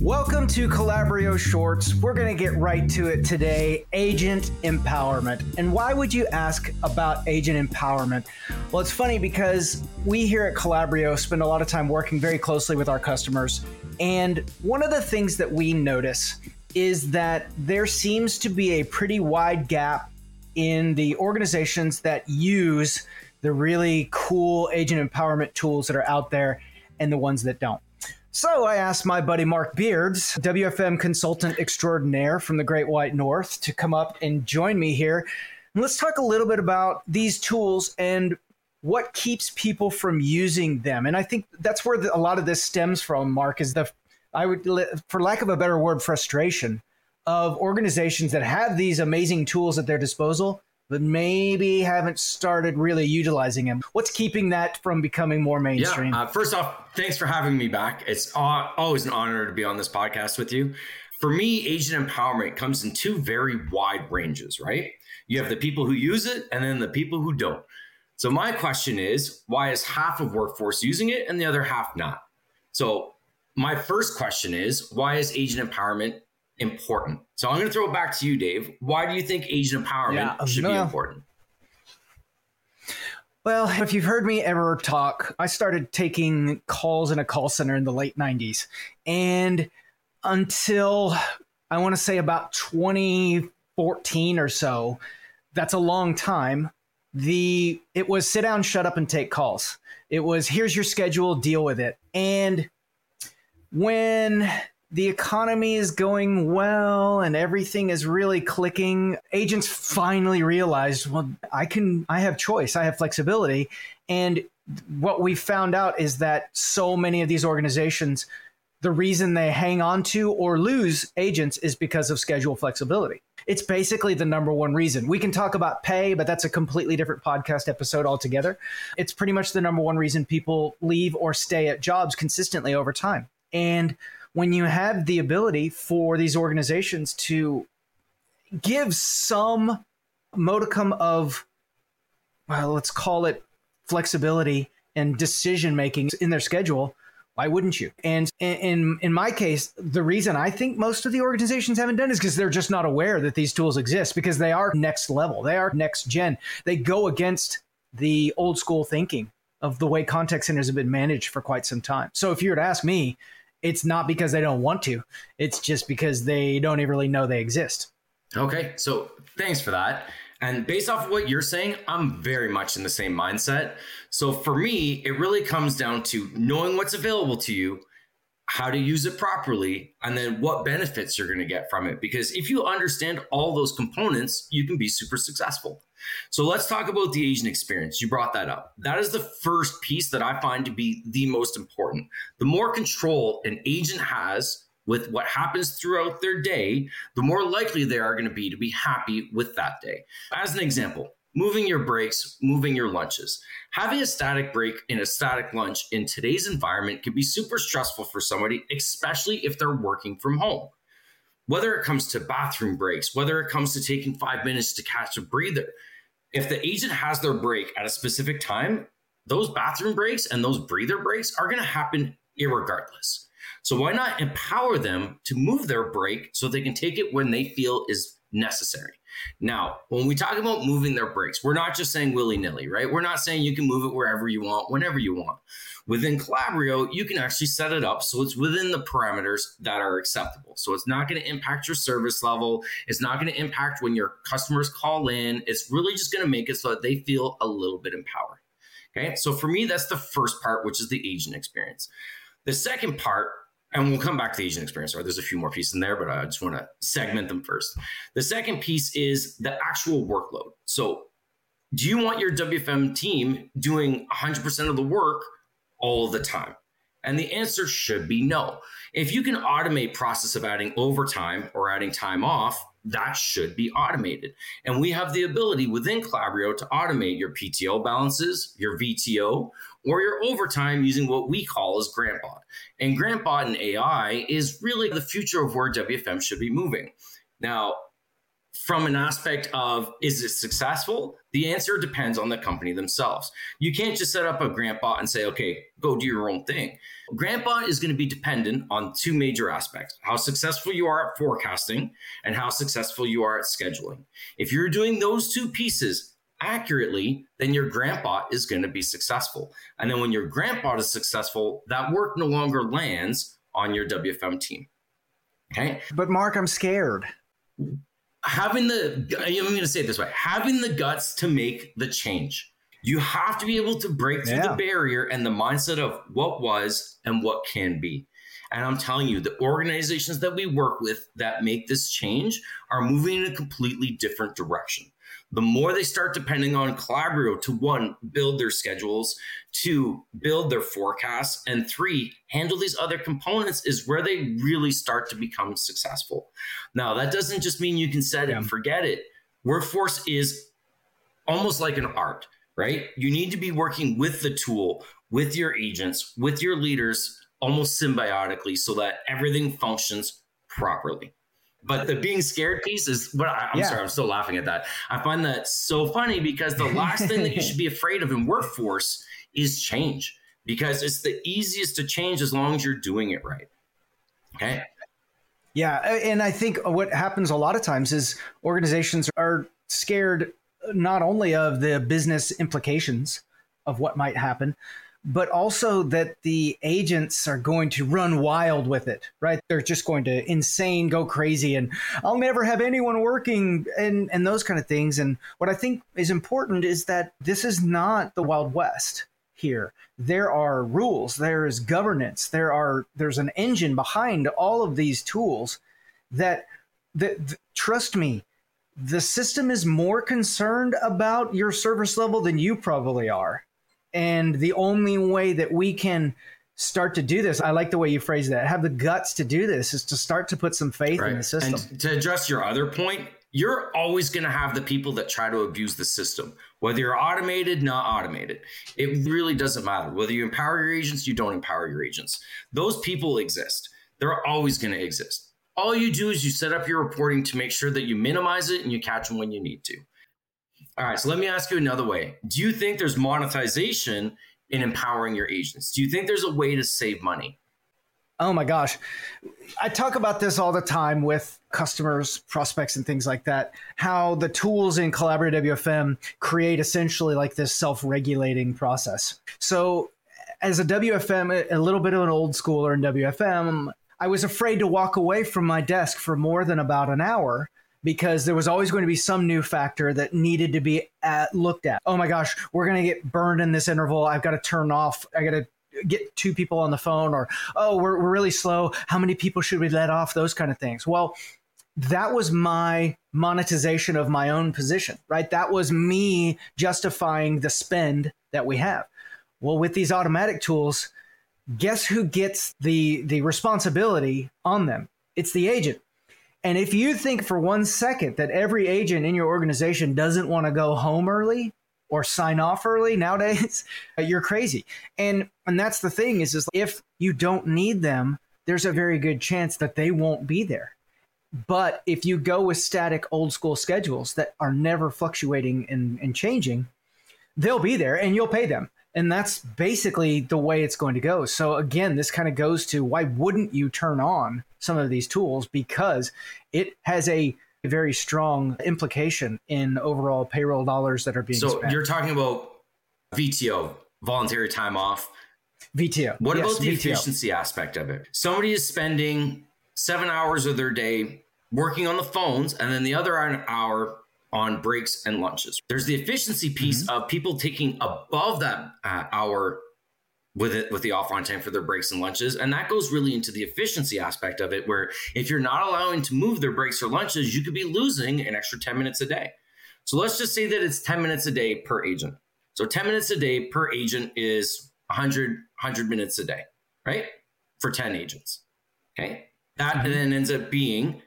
Welcome to Calabrio Shorts. We're going to get right to it today agent empowerment. And why would you ask about agent empowerment? Well, it's funny because we here at Calabrio spend a lot of time working very closely with our customers. And one of the things that we notice is that there seems to be a pretty wide gap in the organizations that use the really cool agent empowerment tools that are out there and the ones that don't. So I asked my buddy Mark Beards, WFM consultant extraordinaire from the Great White North, to come up and join me here. And let's talk a little bit about these tools and what keeps people from using them. And I think that's where the, a lot of this stems from, Mark, is the, I would, for lack of a better word, frustration of organizations that have these amazing tools at their disposal but maybe haven't started really utilizing them. What's keeping that from becoming more mainstream? Yeah, uh, first off, thanks for having me back. It's always an honor to be on this podcast with you. For me, agent empowerment comes in two very wide ranges, right? You have the people who use it and then the people who don't. So my question is, why is half of workforce using it and the other half not? So my first question is, why is agent empowerment important. So I'm going to throw it back to you, Dave. Why do you think agent empowerment yeah, um, should be important? Well, if you've heard me ever talk, I started taking calls in a call center in the late 90s. And until I want to say about 2014 or so, that's a long time. The it was sit down, shut up and take calls. It was here's your schedule, deal with it. And when the economy is going well and everything is really clicking agents finally realized well i can i have choice i have flexibility. And what we found out is that so many of these organizations the reason they hang on to or lose agents is because of schedule flexibility. It's basically the number one reason. We can talk about pay but that's a completely different podcast episode altogether. It's pretty much the number one reason people leave or stay at jobs consistently over time. And when you have the ability for these organizations to give some modicum of, well, let's call it flexibility and decision making in their schedule, why wouldn't you? And in in my case, the reason I think most of the organizations haven't done is because they're just not aware that these tools exist because they are next level, they are next gen. They go against the old school thinking of the way contact centers have been managed for quite some time. So if you were to ask me, it's not because they don't want to. It's just because they don't even really know they exist. Okay. So thanks for that. And based off of what you're saying, I'm very much in the same mindset. So for me, it really comes down to knowing what's available to you, how to use it properly, and then what benefits you're going to get from it. Because if you understand all those components, you can be super successful. So let's talk about the agent experience. You brought that up. That is the first piece that I find to be the most important. The more control an agent has with what happens throughout their day, the more likely they are going to be to be happy with that day. As an example, moving your breaks, moving your lunches. Having a static break and a static lunch in today's environment can be super stressful for somebody, especially if they're working from home. Whether it comes to bathroom breaks, whether it comes to taking five minutes to catch a breather, if the agent has their break at a specific time, those bathroom breaks and those breather breaks are going to happen irregardless. So why not empower them to move their break so they can take it when they feel is necessary? Now, when we talk about moving their breaks, we're not just saying willy nilly, right? We're not saying you can move it wherever you want, whenever you want. Within Calabrio, you can actually set it up so it's within the parameters that are acceptable. So it's not going to impact your service level. It's not going to impact when your customers call in. It's really just going to make it so that they feel a little bit empowered. Okay. So for me, that's the first part, which is the agent experience. The second part and we'll come back to the agent experience. Right, there's a few more pieces in there, but I just want to segment them first. The second piece is the actual workload. So, do you want your WFM team doing 100% of the work all the time? And the answer should be no. If you can automate process of adding overtime or adding time off, that should be automated. And we have the ability within Calabrio to automate your PTO balances, your VTO, or your overtime using what we call as GrantBot. And GrantBot and AI is really the future of where WFM should be moving. Now, from an aspect of is it successful? The answer depends on the company themselves. You can't just set up a grantbot and say, okay, go do your own thing. Grantbot is going to be dependent on two major aspects how successful you are at forecasting and how successful you are at scheduling. If you're doing those two pieces accurately, then your grantbot is going to be successful. And then when your grantbot is successful, that work no longer lands on your WFM team. Okay. But Mark, I'm scared having the I'm going to say it this way having the guts to make the change. You have to be able to break through yeah. the barrier and the mindset of what was and what can be. And I'm telling you, the organizations that we work with that make this change are moving in a completely different direction the more they start depending on Calabrio to one, build their schedules, two, build their forecasts, and three, handle these other components is where they really start to become successful. Now, that doesn't just mean you can set it and forget it. Workforce is almost like an art, right? You need to be working with the tool, with your agents, with your leaders, almost symbiotically so that everything functions properly. But the being scared piece is what I, am yeah. sorry, I'm still laughing at that. I find that so funny because the last thing that you should be afraid of in workforce is change because it's the easiest to change as long as you're doing it right. Okay. Yeah. And I think what happens a lot of times is organizations are scared not only of the business implications of what might happen, but also that the agents are going to run wild with it, right? They're just going to insane, go crazy, and I'll never have anyone working and, and those kind of things. And what I think is important is that this is not the Wild West here. There are rules, there is governance, there are there's an engine behind all of these tools that that trust me, the system is more concerned about your service level than you probably are and the only way that we can start to do this, I like the way you phrase that, have the guts to do this is to start to put some faith right. in the system. And to address your other point, you're always going to have the people that try to abuse the system, whether you're automated, not automated. It really doesn't matter. Whether you empower your agents, you don't empower your agents. Those people exist. They're always going to exist. All you do is you set up your reporting to make sure that you minimize it and you catch them when you need to. All right, so let me ask you another way. Do you think there's monetization in empowering your agents? Do you think there's a way to save money? Oh my gosh. I talk about this all the time with customers, prospects, and things like that. How the tools in Calabrio WFM create essentially like this self regulating process. So, as a WFM, a little bit of an old schooler in WFM, I was afraid to walk away from my desk for more than about an hour because there was always going to be some new factor that needed to be at, looked at. Oh my gosh, we're going to get burned in this interval. I've got to turn off. I got to get two people on the phone or oh we're, we're really slow. How many people should we let off? Those kind of things. Well that was my monetization of my own position right? That was me justifying the spend that we have. Well with these automatic tools guess who gets the the responsibility on them? It's the agent and if you think for one second that every agent in your organization doesn't want to go home early or sign off early nowadays, uh, you're crazy. And and that's the thing is is if you don't need them, there's a very good chance that they won't be there. But if you go with static old school schedules that are never fluctuating and, and changing, they'll be there and you'll pay them. And that's basically the way it's going to go. So again, this kind of goes to why wouldn't you turn on some of these tools because it has a very strong implication in overall payroll dollars that are being so spent. you're talking about VTO, voluntary time off. VTO. What yes, about the VTO. efficiency aspect of it? Somebody is spending seven hours of their day working on the phones and then the other hour on breaks and lunches. There's the efficiency piece mm-hmm. of people taking above that uh, hour with it with the offline time for their breaks and lunches and that goes really into the efficiency aspect of it where if you're not allowing to move their breaks or lunches you could be losing an extra 10 minutes a day so let's just say that it's 10 minutes a day per agent so 10 minutes a day per agent is 100 100 minutes a day right for 10 agents okay that mm-hmm. then ends up being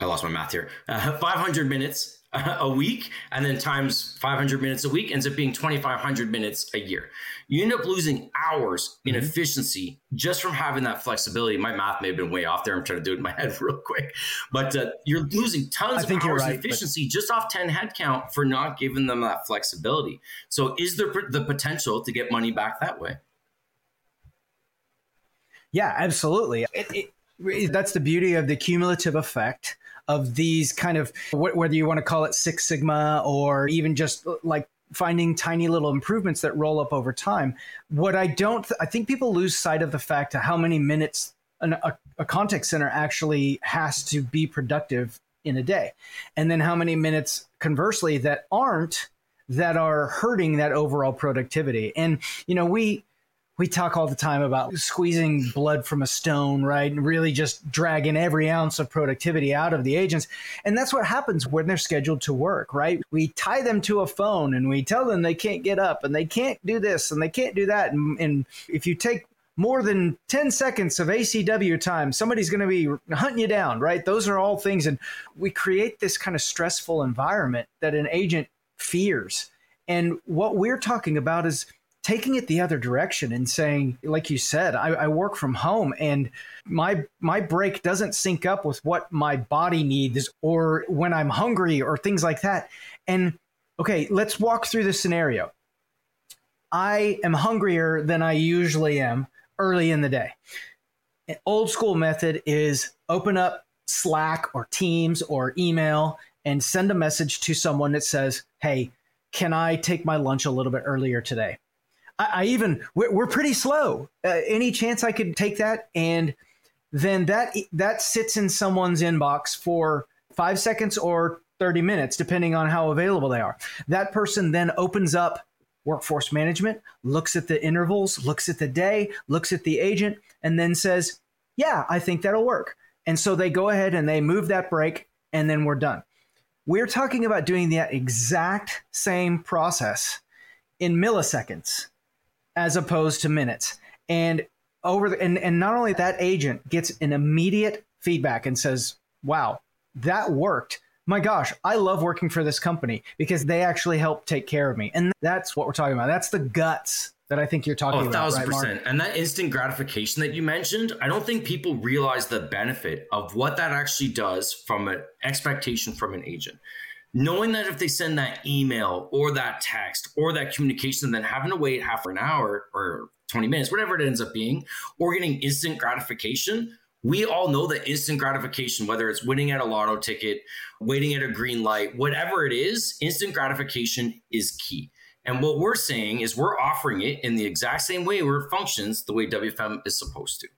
I lost my math here. Uh, 500 minutes a week and then times 500 minutes a week ends up being 2500 minutes a year. You end up losing hours in mm-hmm. efficiency just from having that flexibility. My math may have been way off there. I'm trying to do it in my head real quick. But uh, you're losing tons of hours right, efficiency but- just off 10 headcount for not giving them that flexibility. So is there the potential to get money back that way? Yeah absolutely. It, it, that's the beauty of the cumulative effect of these kind of whether you want to call it Six Sigma or even just like finding tiny little improvements that roll up over time. What I don't, I think people lose sight of the fact of how many minutes an, a, a contact center actually has to be productive in a day, and then how many minutes conversely that aren't that are hurting that overall productivity. And you know, we we talk all the time about squeezing blood from a stone, right? And really just dragging every ounce of productivity out of the agents. And that's what happens when they're scheduled to work, right? We tie them to a phone and we tell them they can't get up and they can't do this and they can't do that. And, and if you take more than 10 seconds of ACW time, somebody's going to be hunting you down, right? Those are all things. And we create this kind of stressful environment that an agent fears. And what we're talking about is taking it the other direction and saying, like you said, I, I, work from home and my my break doesn't sync up with what my body needs or when I'm hungry or things like that. And okay, let's walk through the scenario. I am hungrier than I usually am early in the day. Old school method is open up Slack or Teams or email and send a message to someone that says, Hey, can I take my lunch a little bit earlier today? I, I even we're, we're, pretty slow. Uh, any chance I could take that, and then that that sits in someone's inbox for five seconds or 30 minutes, depending on how available they are. That person then opens up workforce management, looks at the intervals, looks at the day, looks at the agent, and then says, Yeah, I think that'll work. And so they go ahead and they move that break, and then we're done. We're talking about doing that exact same process in milliseconds as opposed to minutes. And over the, and, and not only that agent gets an immediate feedback and says, wow, that worked. My gosh, I love working for this company because they actually help take care of me. And that's what we're talking about. That's the guts that I think you're oh, talking oh, about. thousand right, percent. And that instant gratification that you mentioned, I don't think people realize the benefit of what that actually does from an expectation from an agent knowing that if they send that email or that text or that communication, then having to wait half an hour or 20 minutes, whatever it ends up being, or getting instant gratification, we all know that instant gratification, whether it's winning at a lotto ticket, waiting at a green light, whatever it is, instant gratification is key. And what we're saying is we're offering it in the exact same way where it functions the way WFM is supposed to.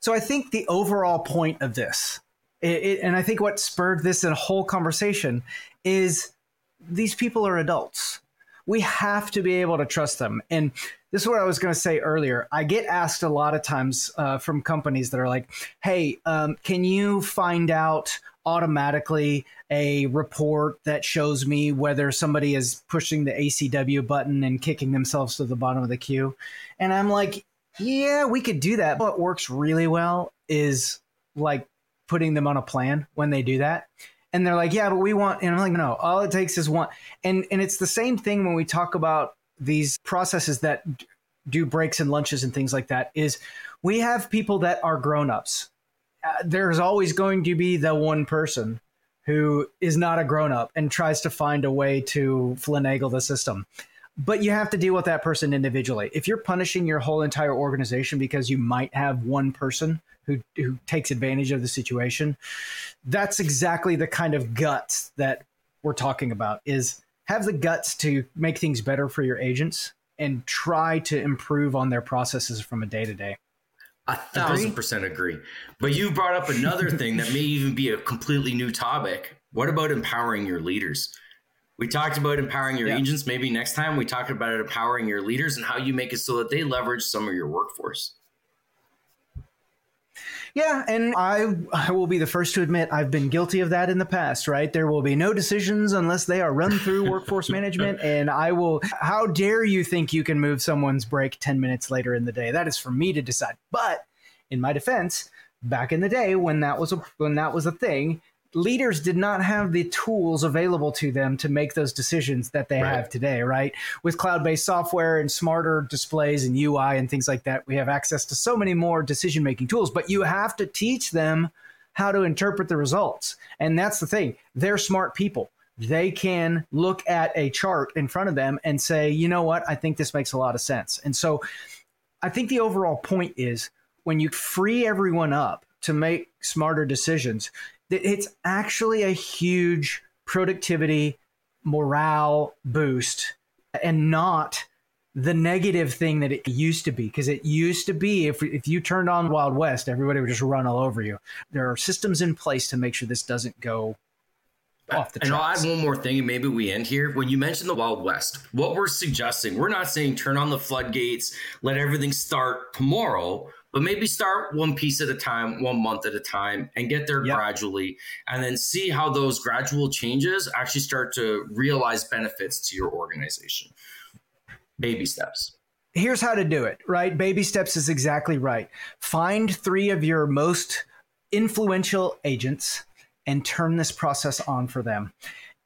So I think the overall point of this it, it, and I think what spurred this whole conversation is these people are adults. We have to be able to trust them. And this is what I was going to say earlier. I get asked a lot of times uh, from companies that are like, hey, um, can you find out automatically a report that shows me whether somebody is pushing the ACW button and kicking themselves to the bottom of the queue? And I'm like, yeah, we could do that. What works really well is like putting them on a plan when they do that. And they're like, yeah, but we want, and I'm like, no, all it takes is one. And, and it's the same thing when we talk about these processes that do breaks and lunches and things like that is we have people that are grown-ups. Uh, there's always going to be the one person who is not a grown-up and tries to find a way to finagle the system but you have to deal with that person individually. If you're punishing your whole entire organization because you might have one person who who takes advantage of the situation. That's exactly the kind of guts that we're talking about is have the guts to make things better for your agents and try to improve on their processes from a day to day. A thousand percent agree. But you brought up another thing that may even be a completely new topic. What about empowering your leaders? We talked about empowering your yeah. agents. Maybe next time we talk about empowering your leaders and how you make it so that they leverage some of your workforce. Yeah, and I I will be the first to admit I've been guilty of that in the past, right? There will be no decisions unless they are run through workforce management and I will how dare you think you can move someone's break 10 minutes later in the day? That is for me to decide. But in my defense, back in the day when that was a when that was a thing, leaders did not have the tools available to them to make those decisions that they Right. have today, right? With cloud based software and smarter displays and UI and things like that, we have access to so many more decision making tools, but you have to teach them how to interpret the results. And that's the thing. They're smart people. They can look at a chart in front of them and say, you know what, I think this makes a lot of sense. And so I think the overall point is when you free everyone up to make smarter decisions, it's actually a huge productivity, morale boost, and not the negative thing that it used to be. Because it used to be if, if you turned on Wild West, everybody would just run all over you. There are systems in place to make sure this doesn't go off the And I'll add one more thing, and maybe we end here. When you mentioned the Wild West, what we're suggesting, we're not saying turn on the floodgates, let everything start tomorrow, but maybe start one piece at a time, one month at a time, and get there Yep. gradually, and then see how those gradual changes actually start to realize benefits to your organization. Baby steps. here's how to do it, right? Baby steps is exactly right. Find three of your most influential agents and turn this process on for them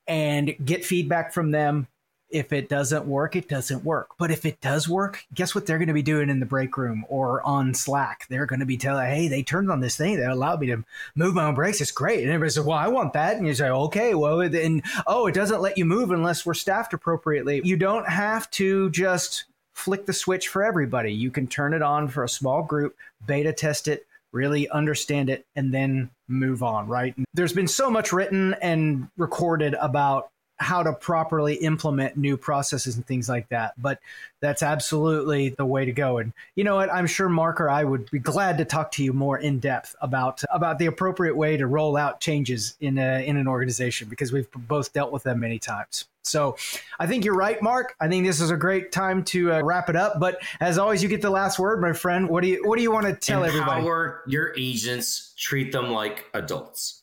and get feedback from them. If it doesn't work, it doesn't work. But if it does work, guess what they're going to be doing in the break room or on Slack? They're going to be telling, hey, they turned on this thing that allowed me to move my own breaks. It's great. And everybody says, well, I want that. And you say, okay, well, and oh, it doesn't let you move unless we're staffed appropriately. You don't have to just flick the switch for everybody. You can turn it on for a small group, beta test it, really understand it, and then move on, right? There's been so much written and recorded about how to properly implement new processes and things like that. But that's absolutely the way to go. And you know what? I'm sure Mark or I would be glad to talk to you more in depth about about the appropriate way to roll out changes in a, in an organization because we've both dealt with them many times. So I think you're right, Mark. I think this is a great time to uh, wrap it up. But as always, you get the last word, my friend. What do you What do you want to tell everybody? Empower your agents, treat them like adults.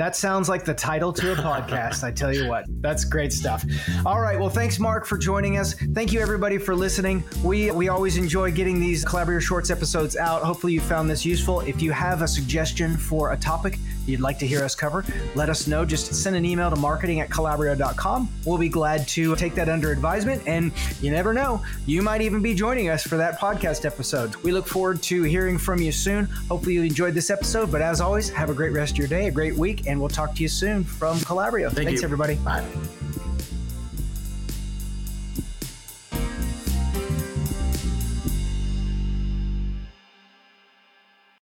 That sounds like the title to a podcast. I tell you what, that's great stuff. All right, well, thanks, Mark, for joining us. Thank you, everybody, for listening. We we always enjoy getting these Calabrio Shorts episodes out. Hopefully, you found this useful. If you have a suggestion for a topic you'd like to hear us cover, let us know. Just send an email to marketing at calabrio.com. We'll be glad to take that under advisement. And you never know, you might even be joining us for that podcast episode. We look forward to hearing from you soon. Hopefully, you enjoyed this episode. But as always, have a great rest of your day, a great week, and we'll talk to you soon from Calabrio. Thank Thanks, you. everybody. Bye.